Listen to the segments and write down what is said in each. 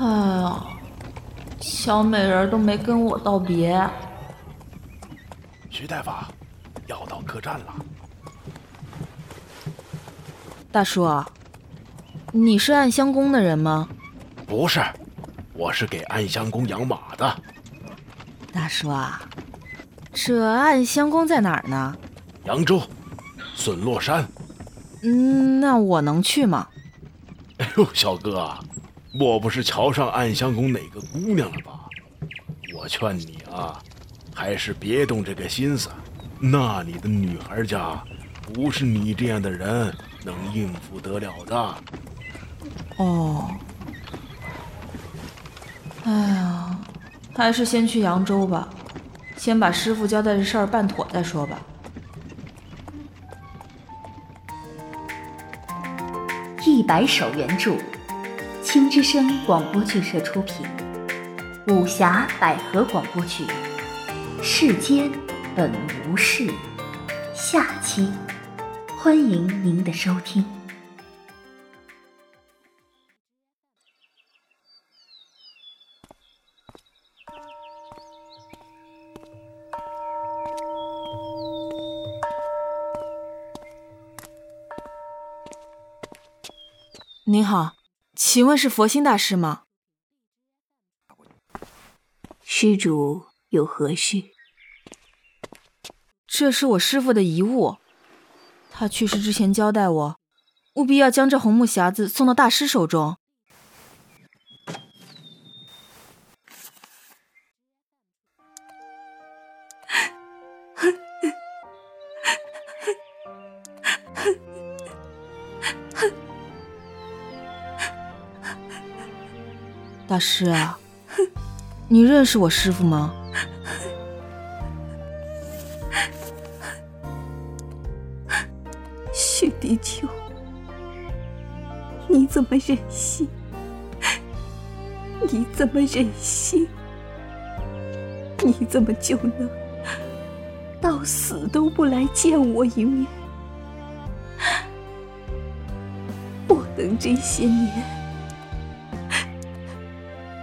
哎呀，小美人都没跟我道别。徐大夫，要到客栈了。大叔，你是暗香宫的人吗？不是，我是给暗香宫养马的。大叔啊，这暗香宫在哪儿呢？扬州，笋落山。嗯，那我能去吗？哎呦，小哥，莫不是瞧上暗香宫哪个姑娘了吧？我劝你啊，还是别动这个心思。那里的女孩家，不是你这样的人能应付得了的。哦，哎呀，还是先去扬州吧，先把师傅交代的事儿办妥再说吧。一百首原著，青之声广播剧社出品，武侠百合广播剧《世间本无事》下期，欢迎您的收听。您好，请问是佛心大师吗？施主有何事？这是我师傅的遗物，他去世之前交代我，务必要将这红木匣子送到大师手中。大师啊，你认识我师傅吗？许地秋，你怎么忍心？你怎么忍心？你怎么就能到死都不来见我一面？我等这些年。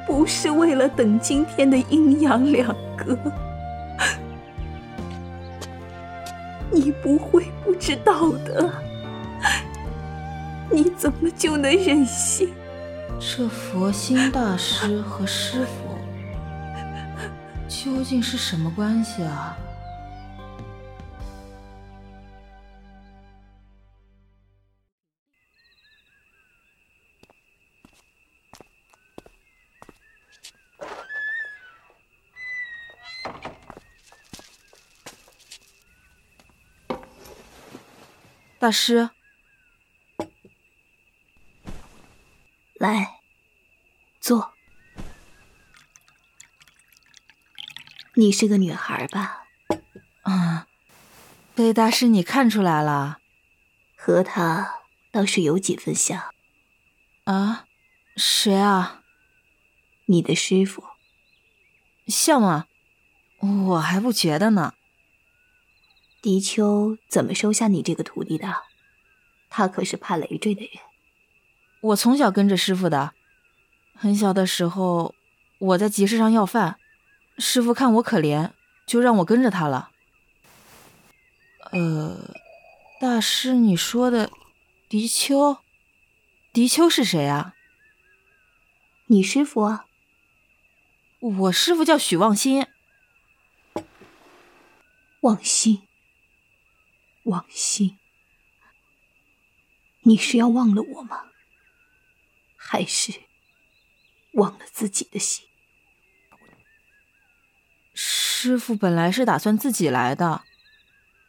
不是为了等今天的阴阳两隔，你不会不知道的。你怎么就能忍心？这佛心大师和师傅究竟是什么关系啊？大师，来坐。你是个女孩吧？啊，被大师你看出来了。和他倒是有几分像。啊？谁啊？你的师傅。像吗？我还不觉得呢。狄秋怎么收下你这个徒弟的？他可是怕累赘的人。我从小跟着师傅的，很小的时候我在集市上要饭，师傅看我可怜，就让我跟着他了。呃，大师，你说的狄秋，狄秋是谁啊？你师傅啊？我师傅叫许望心。望新。忘心，你是要忘了我吗？还是忘了自己的心？师傅本来是打算自己来的，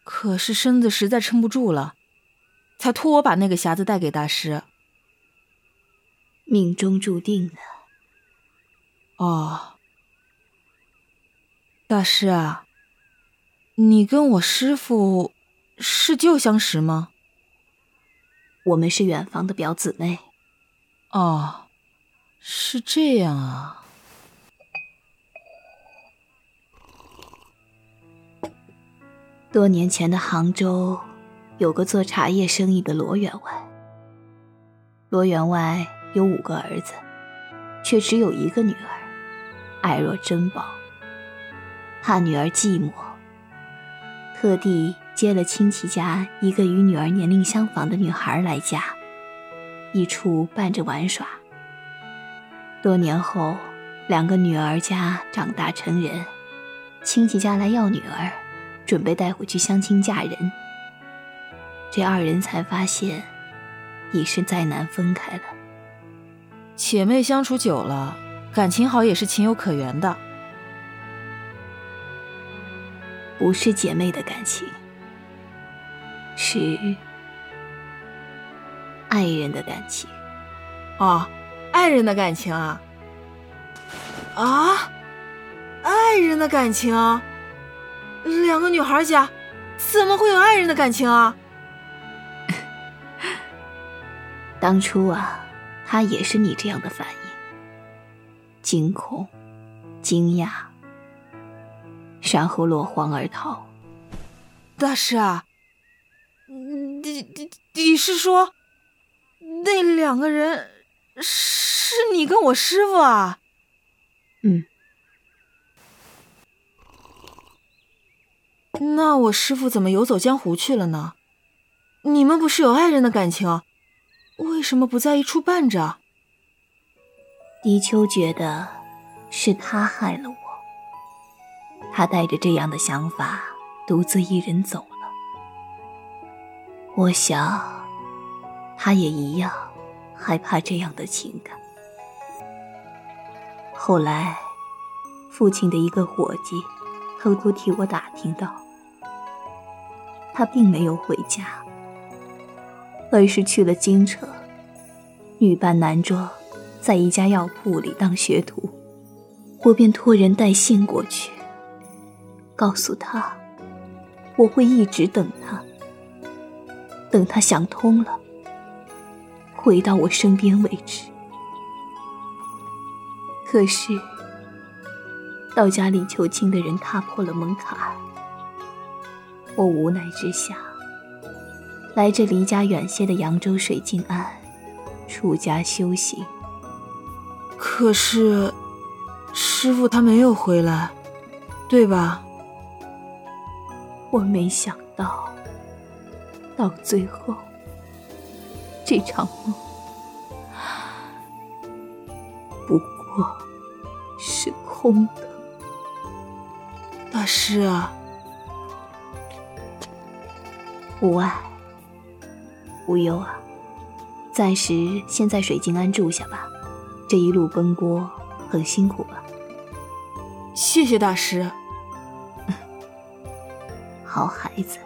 可是身子实在撑不住了，才托我把那个匣子带给大师。命中注定的。哦，大师啊，你跟我师傅。是旧相识吗？我们是远房的表姊妹。哦，是这样啊。多年前的杭州，有个做茶叶生意的罗员外。罗员外有五个儿子，却只有一个女儿，爱若珍宝。怕女儿寂寞，特地接了亲戚家一个与女儿年龄相仿的女孩来家，一处伴着玩耍。多年后，两个女儿家长大成人，亲戚家来要女儿，准备带回去相亲嫁人。这二人才发现，已是再难分开了。姐妹相处久了，感情好也是情有可原的。不是姐妹的感情，是爱人的感情。哦，爱人的感情啊！啊，爱人的感情？两个女孩家怎么会有爱人的感情啊？当初啊，他也是你这样的反应，惊恐、惊讶。然后落荒而逃。大师啊，你你你是说，那两个人是你跟我师傅啊？嗯。那我师傅怎么游走江湖去了呢？你们不是有爱人的感情，为什么不在一处伴着？狄秋觉得是他害了我。他带着这样的想法，独自一人走了。我想，他也一样害怕这样的情感。后来，父亲的一个伙计偷偷替我打听到，他并没有回家，而是去了京城，女扮男装，在一家药铺里当学徒。我便托人带信过去。告诉他，我会一直等他，等他想通了，回到我身边为止。可是，到家里求亲的人踏破了门槛，我无奈之下，来这离家远些的扬州水静庵，出家修行。可是，师傅他没有回来，对吧？我没想到，到最后，这场梦不过是空的。大师啊，无碍，无忧啊，暂时先在水晶庵住下吧。这一路奔波，很辛苦吧？谢谢大师。好孩子，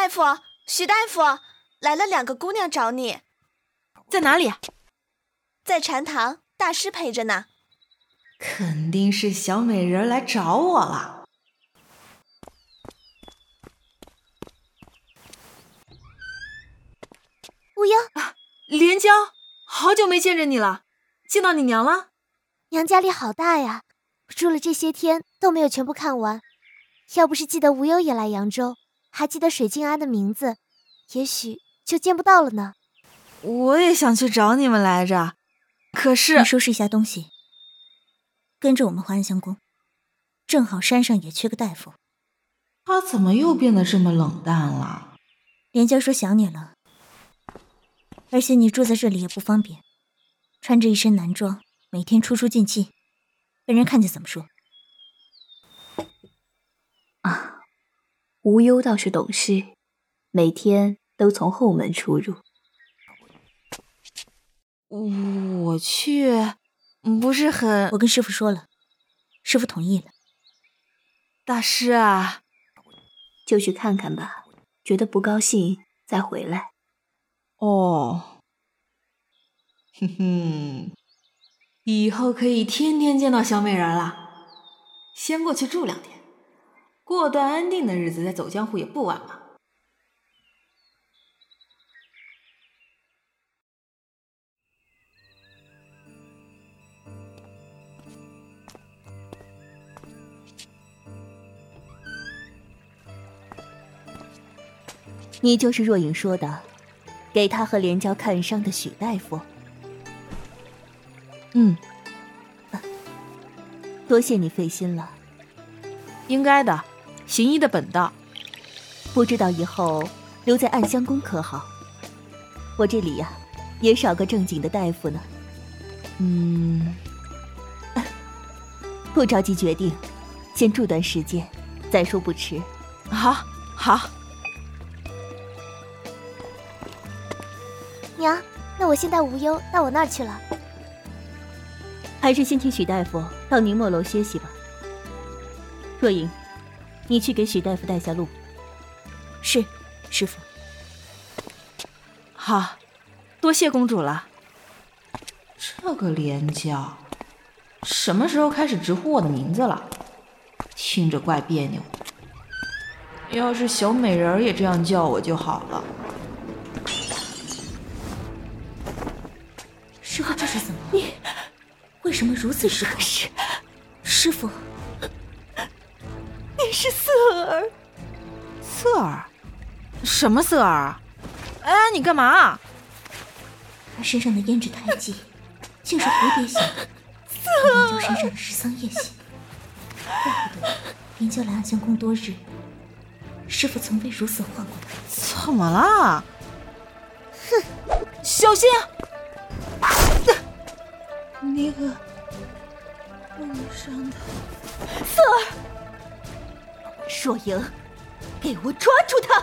大夫，许大夫，来了两个姑娘找你，在哪里？在禅堂，大师陪着呢。肯定是小美人来找我了。无忧啊，连娇，好久没见着你了，见到你娘了。娘家里好大呀，住了这些天都没有全部看完。要不是记得无忧也来扬州，还记得水静安的名字，也许就见不到了呢。我也想去找你们来着，可是你收拾一下东西。跟着我们回安香宫，正好山上也缺个大夫。他怎么又变得这么冷淡了？连娇说想你了，而且你住在这里也不方便，穿着一身男装，每天出出进进，被人看见怎么说？无忧倒是懂事，每天都从后门出入。我去。不是很，我跟师傅说了，师傅同意了。大师啊，就去看看吧，觉得不高兴再回来。哦，哼哼，以后可以天天见到小美人了。先过去住两天，过段安定的日子再走江湖也不晚嘛。你就是若影说的，给他和连娇看伤的许大夫。嗯，多谢你费心了。应该的。行医的本道。不知道以后留在暗香宫可好？我这里呀，也少个正经的大夫呢。嗯，不着急决定，先住段时间，再说不迟。好，好。娘，那我先带无忧到我那儿去了。还是先请许大夫到宁墨楼歇息吧。若影，你去给许大夫带下路。是，师傅。好，多谢公主了。这个连娇，什么时候开始直呼我的名字了？听着怪别扭。要是小美人儿也这样叫我就好了。师傅，这是怎么？你为什么如此失控？是，师傅，你是瑟儿。瑟儿？什么瑟儿？哎，你干嘛？他身上的胭脂胎记，竟是蝴蝶形，和连娇身上的十桑叶形。怪不得连娇来暗香宫多日，师傅从未如此唤过他。怎么了？哼，小心！那个梦上的瑟儿，若影，给我抓住他！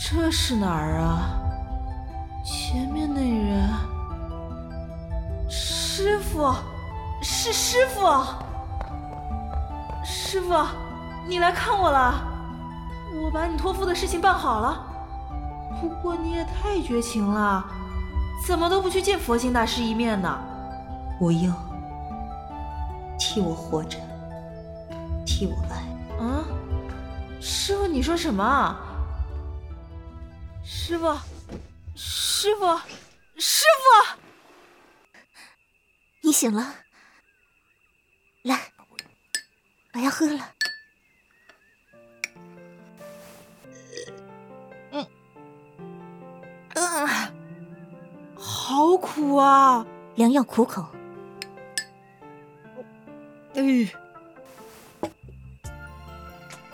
这是哪儿啊？傅，是师傅，师傅，你来看我了，我把你托付的事情办好了。不过你也太绝情了，怎么都不去见佛心大师一面呢？无忧，替我活着，替我爱。啊，师傅，你说什么？师傅，师傅，师傅，你醒了，来，我要喝了。嗯，嗯，好苦啊！良药苦口。哎，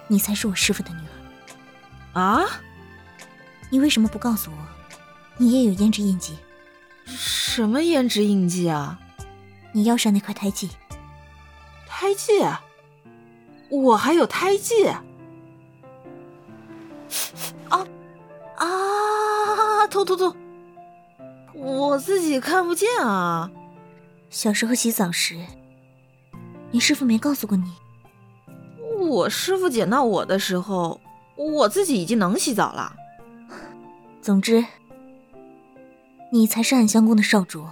你才是我师傅的女儿。啊？你为什么不告诉我，你也有胭脂印记？什么胭脂印记啊？你腰上那块胎记。胎记？我还有胎记？啊啊！痛痛痛！我自己看不见啊。小时候洗澡时，你师傅没告诉过你？我师傅捡到我的时候，我自己已经能洗澡了。总之，你才是暗香宫的少主，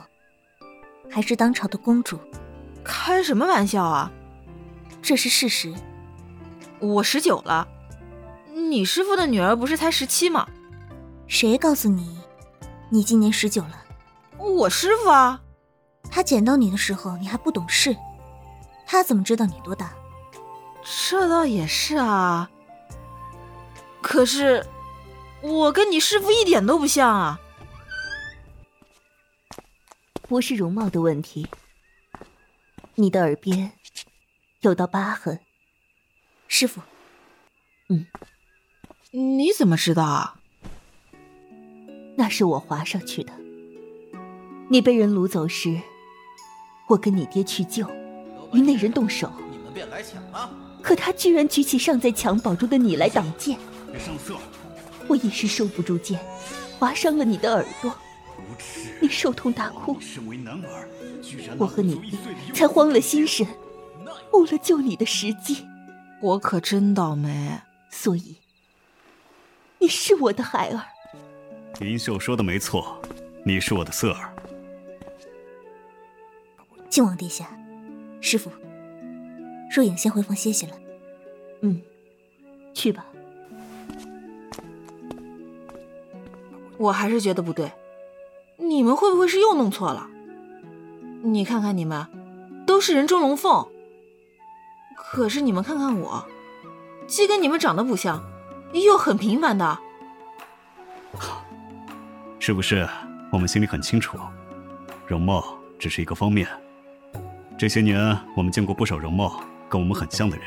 还是当朝的公主？开什么玩笑啊！这是事实。我十九了，你师傅的女儿不是才十七吗？谁告诉你，你今年十九了？我师傅啊。他捡到你的时候，你还不懂事，他怎么知道你多大？这倒也是啊。可是。我跟你师傅一点都不像啊！不是容貌的问题，你的耳边有道疤痕。师傅，嗯，你怎么知道啊？那是我划上去的。你被人掳走时，我跟你爹去救，与那人动手，你们便来抢了。可他居然举起尚在襁褓中的你来挡剑，上色。我一时收不住剑，划伤了你的耳朵，你受痛大哭。我和你爹才慌了心神，误了救你的时机。我可真倒霉。所以，你是我的孩儿。林秀说的没错，你是我的色儿。靖王殿下，师傅，若影先回房歇息了。嗯，去吧。我还是觉得不对，你们会不会是又弄错了？你看看你们，都是人中龙凤，可是你们看看我，既跟你们长得不像，又很平凡的。是不是？我们心里很清楚，容貌只是一个方面。这些年，我们见过不少容貌跟我们很像的人，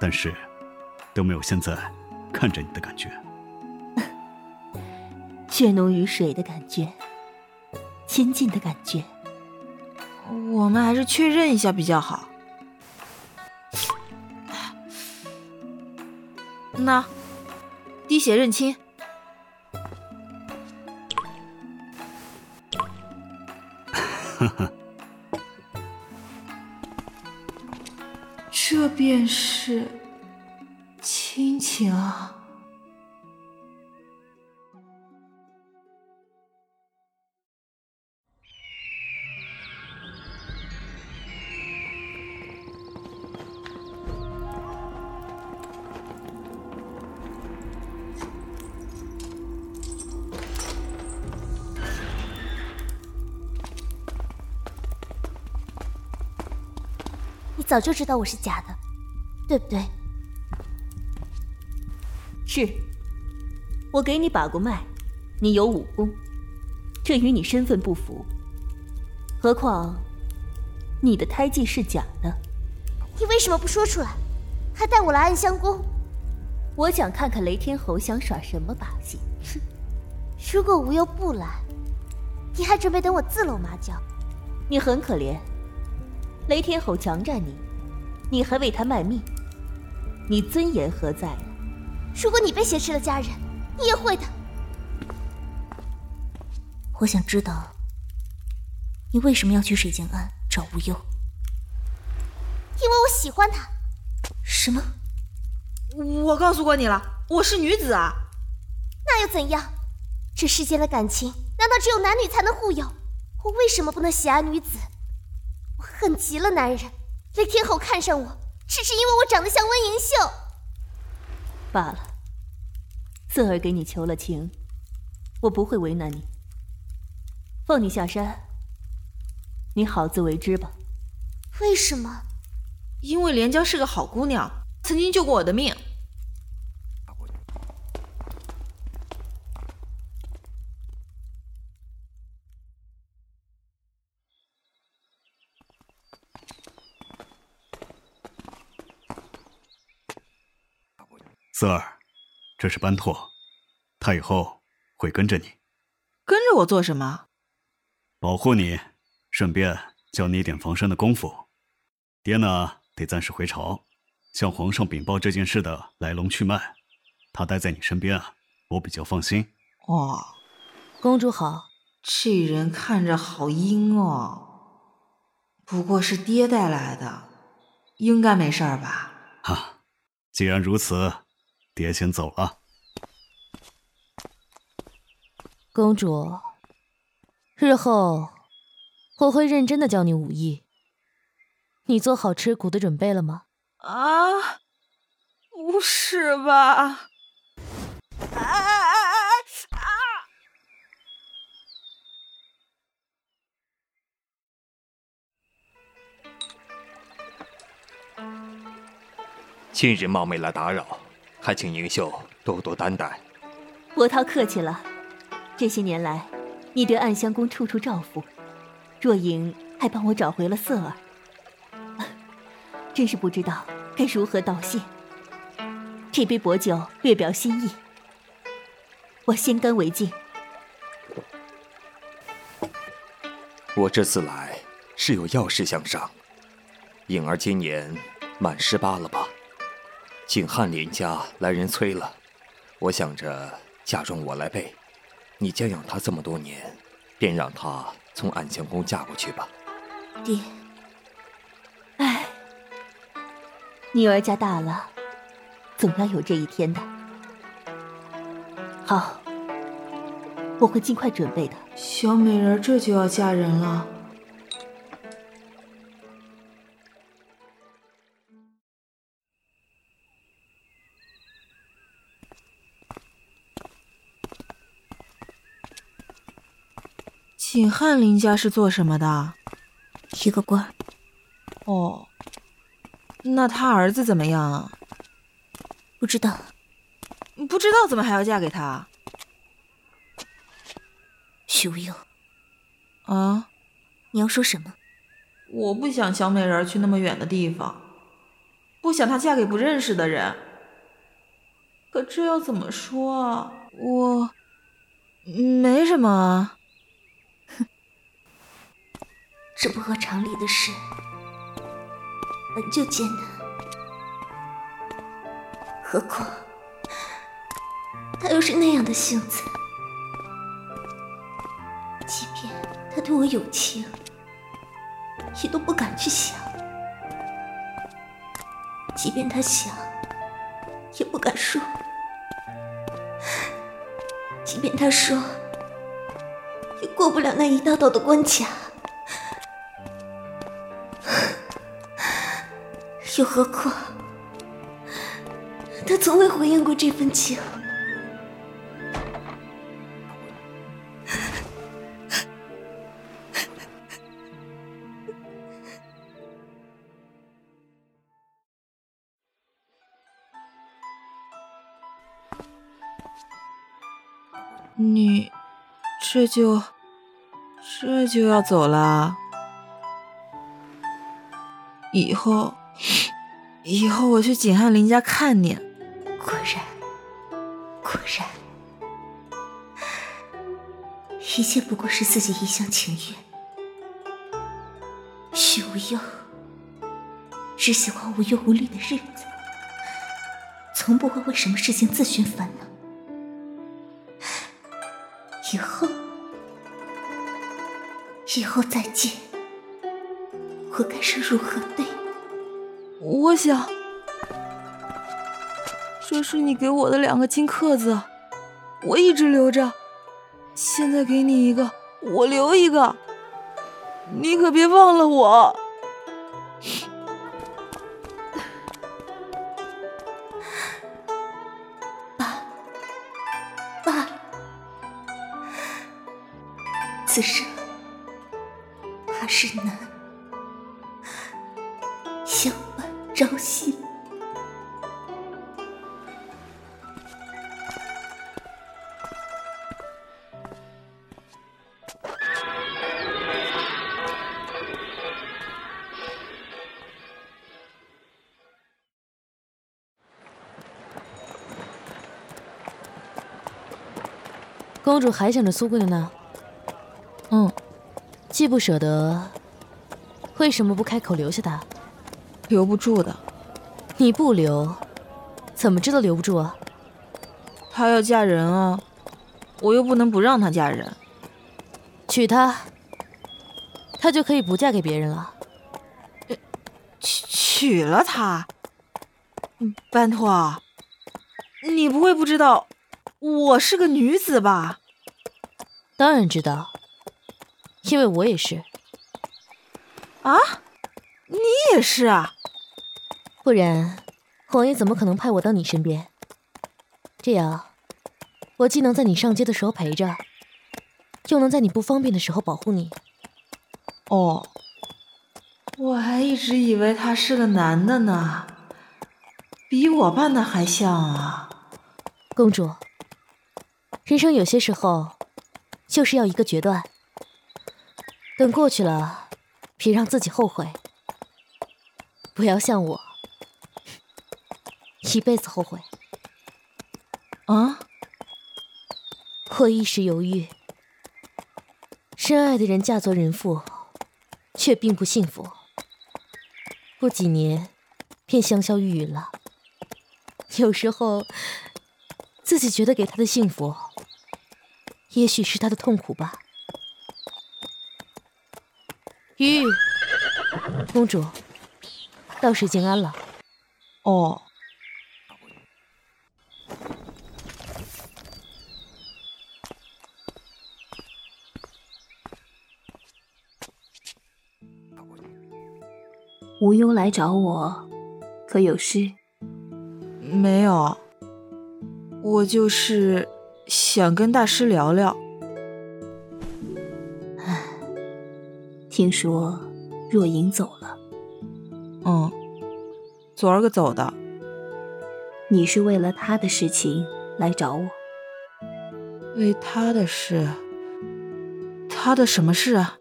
但是都没有现在看着你的感觉。血浓于水的感觉，亲近的感觉。我们还是确认一下比较好。那，滴血认亲。呵呵，这便是亲情啊！早就知道我是假的，对不对？是，我给你把过脉，你有武功，这与你身份不符。何况，你的胎记是假的。你为什么不说出来，还带我来暗香宫？我想看看雷天侯想耍什么把戏。哼，如果无忧不来，你还准备等我自露马脚？你很可怜。雷天侯强占你，你还为他卖命，你尊严何在啊？如果你被挟持了家人，你也会的。我想知道，你为什么要去水晶庵找无忧？因为我喜欢他。什么？我告诉过你了，我是女子啊。那又怎样？这世间的感情，难道只有男女才能互有？我为什么不能喜爱女子？我恨极了男人，雷天后看上我，只是因为我长得像温莹秀。罢了，瑟儿给你求了情，我不会为难你，放你下山，你好自为之吧。为什么？因为连娇是个好姑娘，曾经救过我的命。瑟儿，这是班拓，他以后会跟着你。跟着我做什么？保护你，顺便教你一点防身的功夫。爹呢，得暂时回朝，向皇上禀报这件事的来龙去脉。他待在你身边啊，我比较放心。哦，公主好。这人看着好阴哦，不过是爹带来的，应该没事吧？哈，既然如此。爹先走了，公主。日后我会认真的教你武艺。你做好吃苦的准备了吗？啊，不是吧！啊啊啊啊！今日冒昧来打扰。还请宁秀多多担待。伯涛客气了。这些年来，你对暗香宫处处照拂，若影还帮我找回了色儿，真是不知道该如何道谢。这杯薄酒略表心意，我先干为敬。我这次来是有要事相商。颖儿今年满十八了吧？景翰林家来人催了，我想着嫁妆我来备，你将养他这么多年，便让他从暗香宫嫁过去吧。爹，哎，女儿家大了，总要有这一天的。好，我会尽快准备的。小美人这就要嫁人了。景翰林家是做什么的？一个官。哦，那他儿子怎么样啊？不知道。不知道怎么还要嫁给他？许无忧。啊？你要说什么？我不想小美人去那么远的地方，不想她嫁给不认识的人。可这要怎么说啊？我没什么。哼，这不合常理的事，本就艰难，何况他又是那样的性子，即便他对我有情。也都不敢去想，即便他想，也不敢说；即便他说，也过不了那一道道的关卡。又何况，他从未回应过这份情。你这就这就要走了？以后以后我去景汉林家看你。果然，果然，一切不过是自己一厢情愿。许无忧只喜欢无忧无虑的日子，从不会为什么事情自寻烦恼。以后，以后再见，我该是如何对你？我想，这是你给我的两个金刻子，我一直留着。现在给你一个，我留一个，你可别忘了我。爸，爸此生怕是难相伴朝夕。公主还想着苏姑娘呢。嗯，既不舍得，为什么不开口留下他？留不住的。你不留，怎么知道留不住啊？她要嫁人啊，我又不能不让她嫁人。娶她，她就可以不嫁给别人了。娶娶了她，班托，你不会不知道我是个女子吧？当然知道。因为我也是，啊，你也是啊，不然王爷怎么可能派我到你身边？这样，我既能在你上街的时候陪着，又能在你不方便的时候保护你。哦，我还一直以为他是个男的呢，比我扮的还像啊。公主，人生有些时候就是要一个决断。等过去了，别让自己后悔。不要像我，一辈子后悔。啊！我一时犹豫，深爱的人嫁作人妇，却并不幸福。不几年，便香消玉殒了。有时候，自己觉得给他的幸福，也许是他的痛苦吧。玉公主，到时静安了。哦。无忧来找我，可有事？没有，我就是想跟大师聊聊。听说若隐走了。嗯，昨儿个走的。你是为了他的事情来找我？为他的事？他的什么事啊？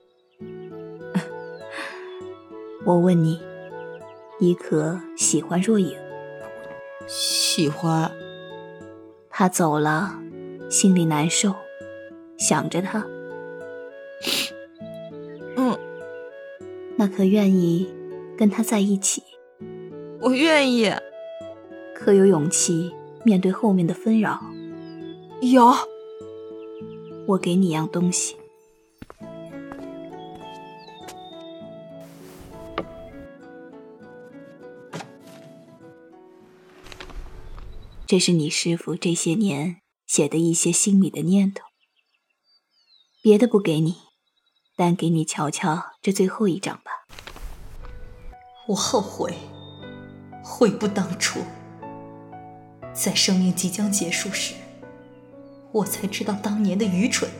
我问你，你可喜欢若影？喜欢。他走了，心里难受，想着他。嗯，那可愿意跟他在一起？我愿意。可有勇气面对后面的纷扰？有。我给你一样东西。这是你师傅这些年写的一些心里的念头，别的不给你，但给你瞧瞧这最后一张吧。我后悔，悔不当初。在生命即将结束时，我才知道当年的愚蠢，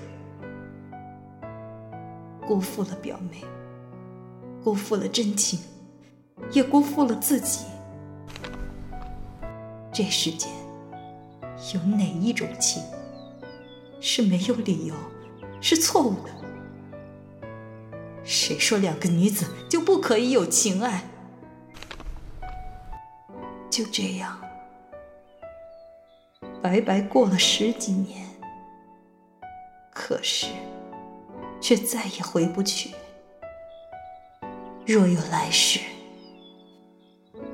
辜负了表妹，辜负了真情，也辜负了自己。这世间。有哪一种情是没有理由、是错误的？谁说两个女子就不可以有情爱？就这样，白白过了十几年，可是却再也回不去。若有来世，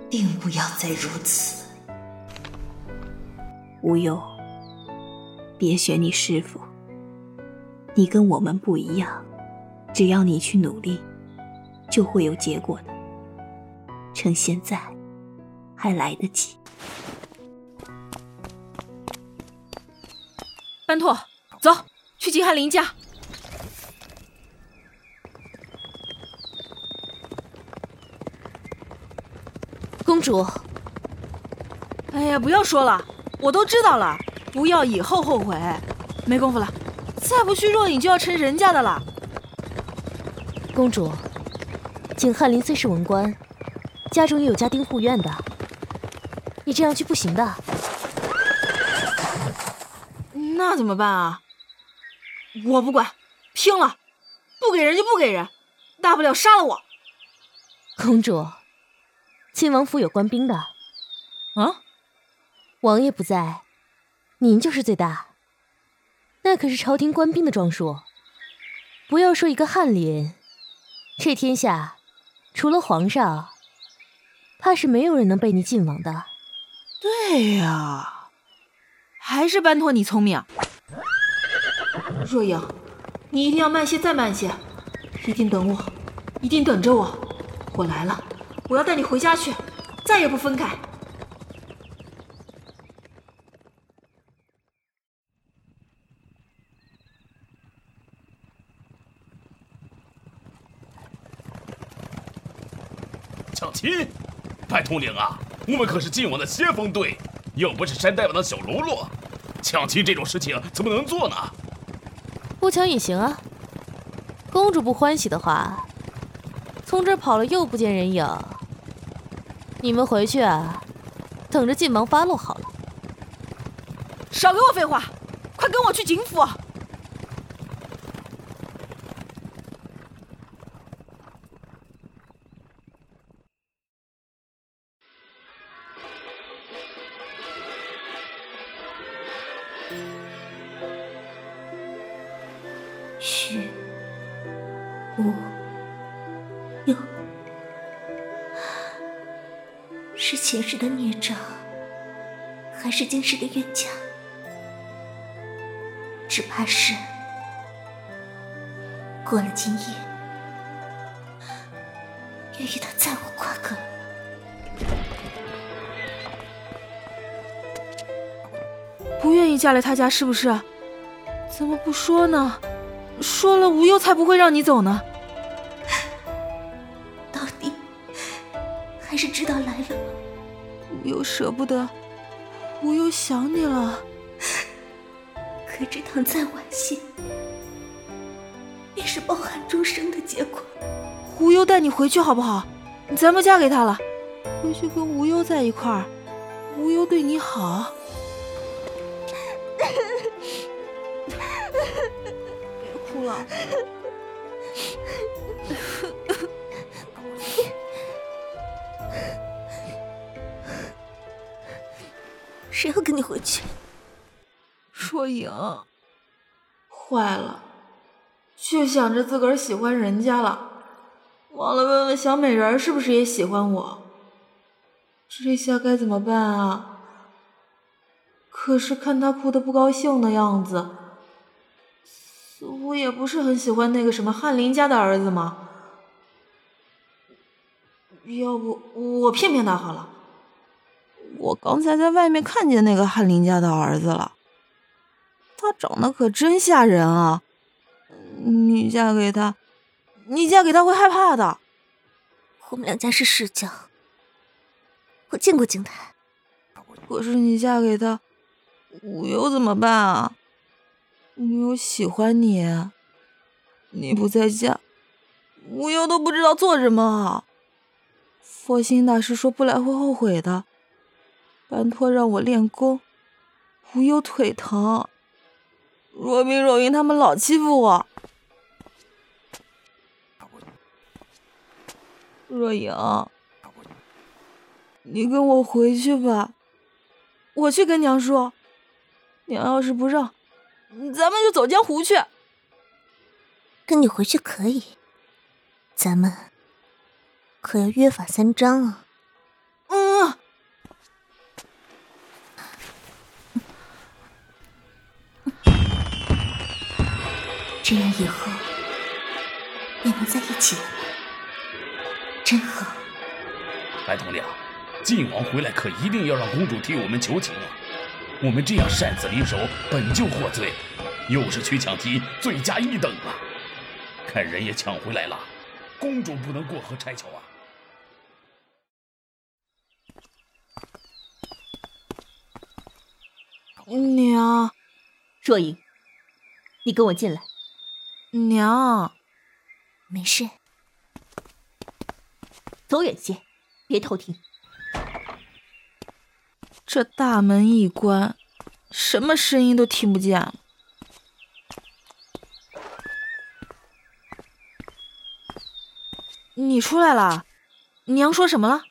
定不要再如此。无忧，别选你师傅。你跟我们不一样，只要你去努力，就会有结果的。趁现在还来得及。班拓，走去金翰林家。公主，哎呀，不要说了。我都知道了，不要以后后悔。没工夫了，再不去若隐就要成人家的了。公主，景翰林虽是文官，家中也有家丁护院的，你这样去不行的。那怎么办啊？我不管，拼了！不给人就不给人，大不了杀了我。公主，亲王府有官兵的。啊？王爷不在，您就是最大。那可是朝廷官兵的装束。不要说一个翰林，这天下除了皇上，怕是没有人能被你进王的。对呀，还是班托你聪明。若影，你一定要慢些，再慢些，一定等我，一定等着我。我来了，我要带你回家去，再也不分开。抢亲，白统领啊，我们可是晋王的先锋队，又不是山大王的小喽啰，抢亲这种事情怎么能做呢？不抢也行啊。公主不欢喜的话，从这儿跑了又不见人影，你们回去啊，等着晋王发落好了。少给我废话，快跟我去景府。是前世的孽障，还是今世的冤家？只怕是过了今夜，愿与他再无瓜葛。不愿意嫁来他家是不是？怎么不说呢？说了，无忧才不会让你走呢。舍不得，无忧想你了。可知倘再晚些，便是抱憾终生的结果。无忧带你回去好不好？咱们嫁给他了，回去跟无忧在一块儿，无忧对你好。别哭了。谁要跟你回去？若影，坏了，却想着自个儿喜欢人家了，忘了问问小美人是不是也喜欢我。这下该怎么办啊？可是看他哭得不高兴的样子，似乎也不是很喜欢那个什么翰林家的儿子嘛。要不我骗骗他好了。我刚才在外面看见那个翰林家的儿子了，他长得可真吓人啊！你嫁给他，你嫁给他会害怕的。我们两家是世交，我见过景台。可是你嫁给他，我又怎么办啊？我又喜欢你，你不在家，我又都不知道做什么好。佛心大师说不来会后悔的。班托让我练功，无忧腿疼。若冰若云他们老欺负我。若影，你跟我回去吧，我去跟娘说。娘要是不让，咱们就走江湖去。跟你回去可以，咱们可要约法三章啊。这样以后也能在一起了，真好。白统领，晋王回来可一定要让公主替我们求情啊！我们这样擅自离手，本就获罪，又是去抢机，罪加一等啊！看人也抢回来了，公主不能过河拆桥啊！娘，若影，你跟我进来。娘，没事。走远些，别偷听。这大门一关，什么声音都听不见了。你出来了，娘说什么了？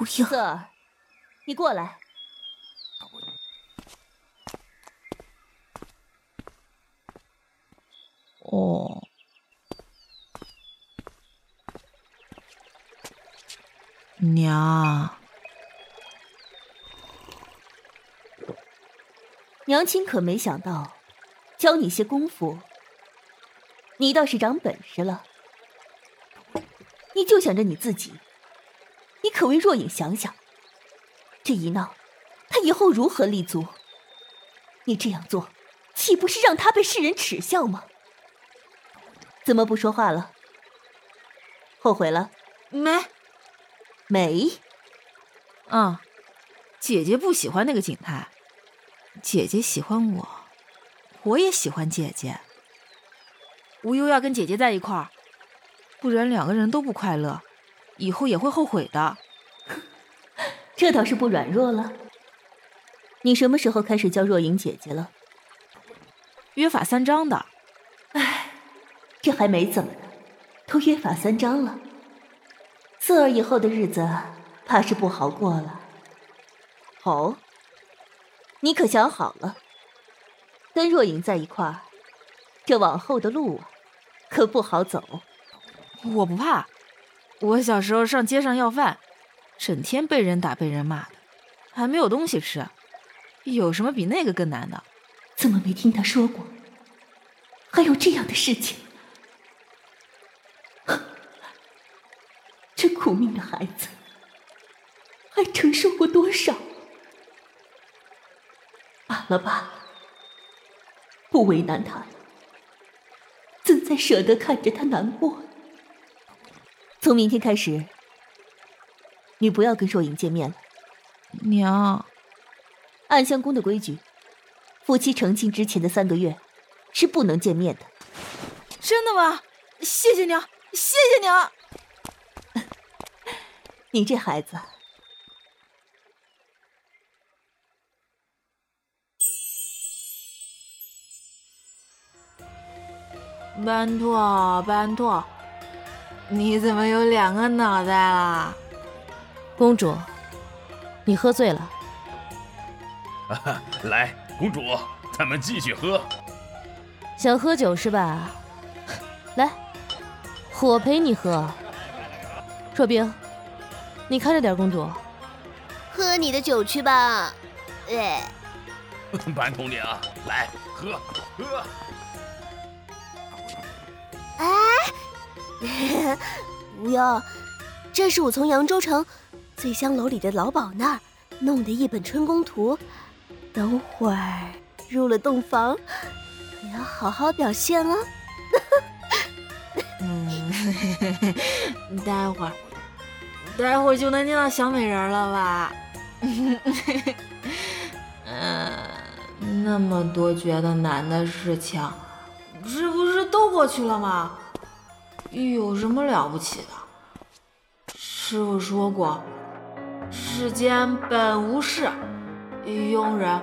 无忧，瑟儿，你过来。哦，娘，娘亲可没想到，教你些功夫，你倒是长本事了。你就想着你自己，你可为若影想想，这一闹，他以后如何立足？你这样做，岂不是让他被世人耻笑吗？怎么不说话了？后悔了？没，没。嗯，姐姐不喜欢那个景泰，姐姐喜欢我，我也喜欢姐姐。无忧要跟姐姐在一块儿，不然两个人都不快乐，以后也会后悔的。这倒是不软弱了。你什么时候开始叫若影姐姐了？约法三章的。唉。这还没怎么呢，都约法三章了。四儿以后的日子怕是不好过了。哦，你可想好了？跟若影在一块儿，这往后的路啊，可不好走。我不怕，我小时候上街上要饭，整天被人打被人骂的，还没有东西吃，有什么比那个更难的？怎么没听他说过？还有这样的事情？苦命的孩子，还承受过多少？罢了罢了，不为难他了，怎再舍得看着他难过？从明天开始，你不要跟若影见面了。娘，暗香宫的规矩，夫妻成亲之前的三个月是不能见面的。真的吗？谢谢你啊，谢谢你啊！你这孩子。班托，班拓，你怎么有两个脑袋啦？公主，你喝醉了。来，公主，咱们继续喝。想喝酒是吧？来，我陪你喝。若冰，你看着点公主。喝你的酒去吧。哎，班统领，来喝喝。哎，不要，这是我从扬州城醉香楼里的老鸨那儿弄的一本春宫图。等会儿入了洞房，你要好好表现哦。嗯，待会儿，待会儿就能见到小美人了吧？嗯，那么多觉得难的事情，这不是都过去了吗？有什么了不起的？师傅说过，世间本无事，庸人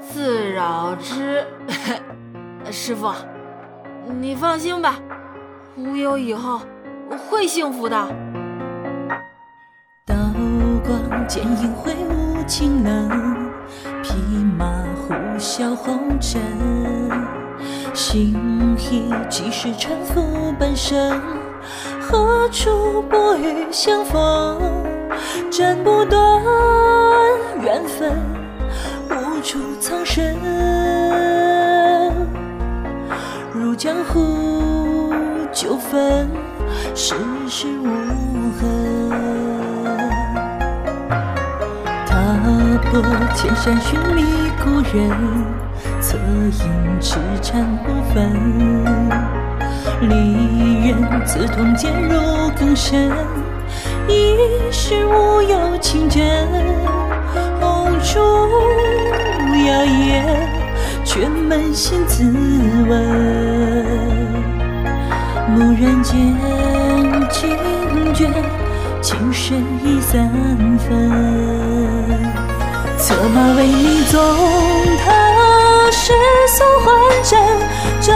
自扰之。师傅，你放心吧，无忧以后会幸福的。光剑影挥舞情冷，匹马呼啸红尘。心意几时沉浮半生？何处薄雨相逢？斩不断缘分，无处藏身。入江湖纠纷，世事无踏破千山寻觅故人。侧影痴缠不分，离人刺痛渐入更深，一世无有情真。红烛摇曳，却扪心自问。蓦然间惊觉，情深已三分。策马为你纵踏。世俗幻阵，昼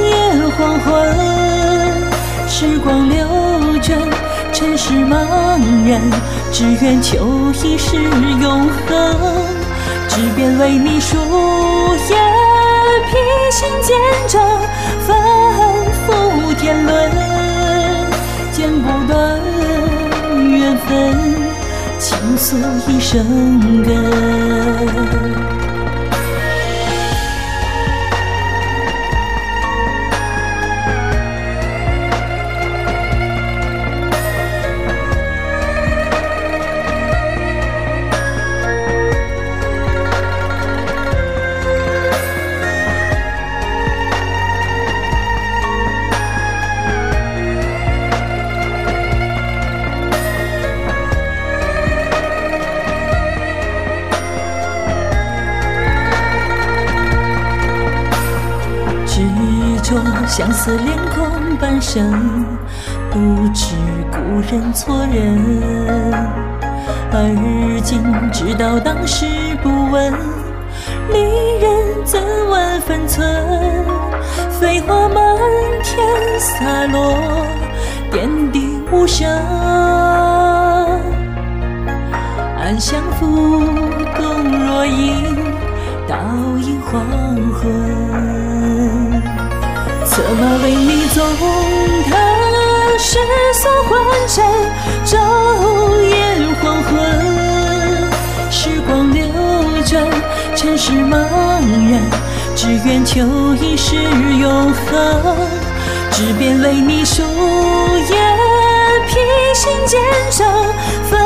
夜黄昏。时光流转，尘世茫然，只愿求一世永恒。只便为你书页，披星见证，诉一生根。生，不知故人错认。而今知道当时不问，离人怎问分寸？飞花满天洒落，点滴无声。暗香浮动若影，倒映黄昏。策马为你纵踏世俗幻阵，昼夜黄昏。时光流转，尘世茫然，只愿求一世永恒。只便为你书页，披星见证，反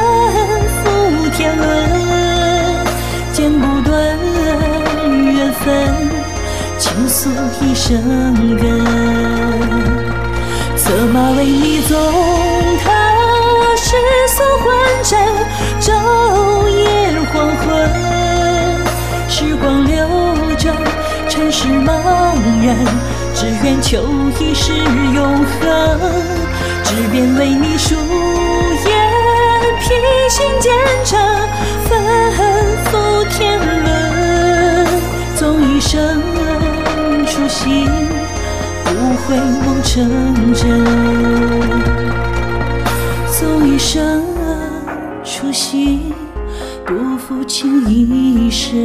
复天伦，剪不断缘分。诉一生根，策马为你纵踏世俗幻阵，昼夜黄昏。时光流转，尘世茫然，只愿求。一世永恒，只愿为你书言，披星见证，吩咐天伦，纵一生，回眸成真，纵一生初心，不负情一生。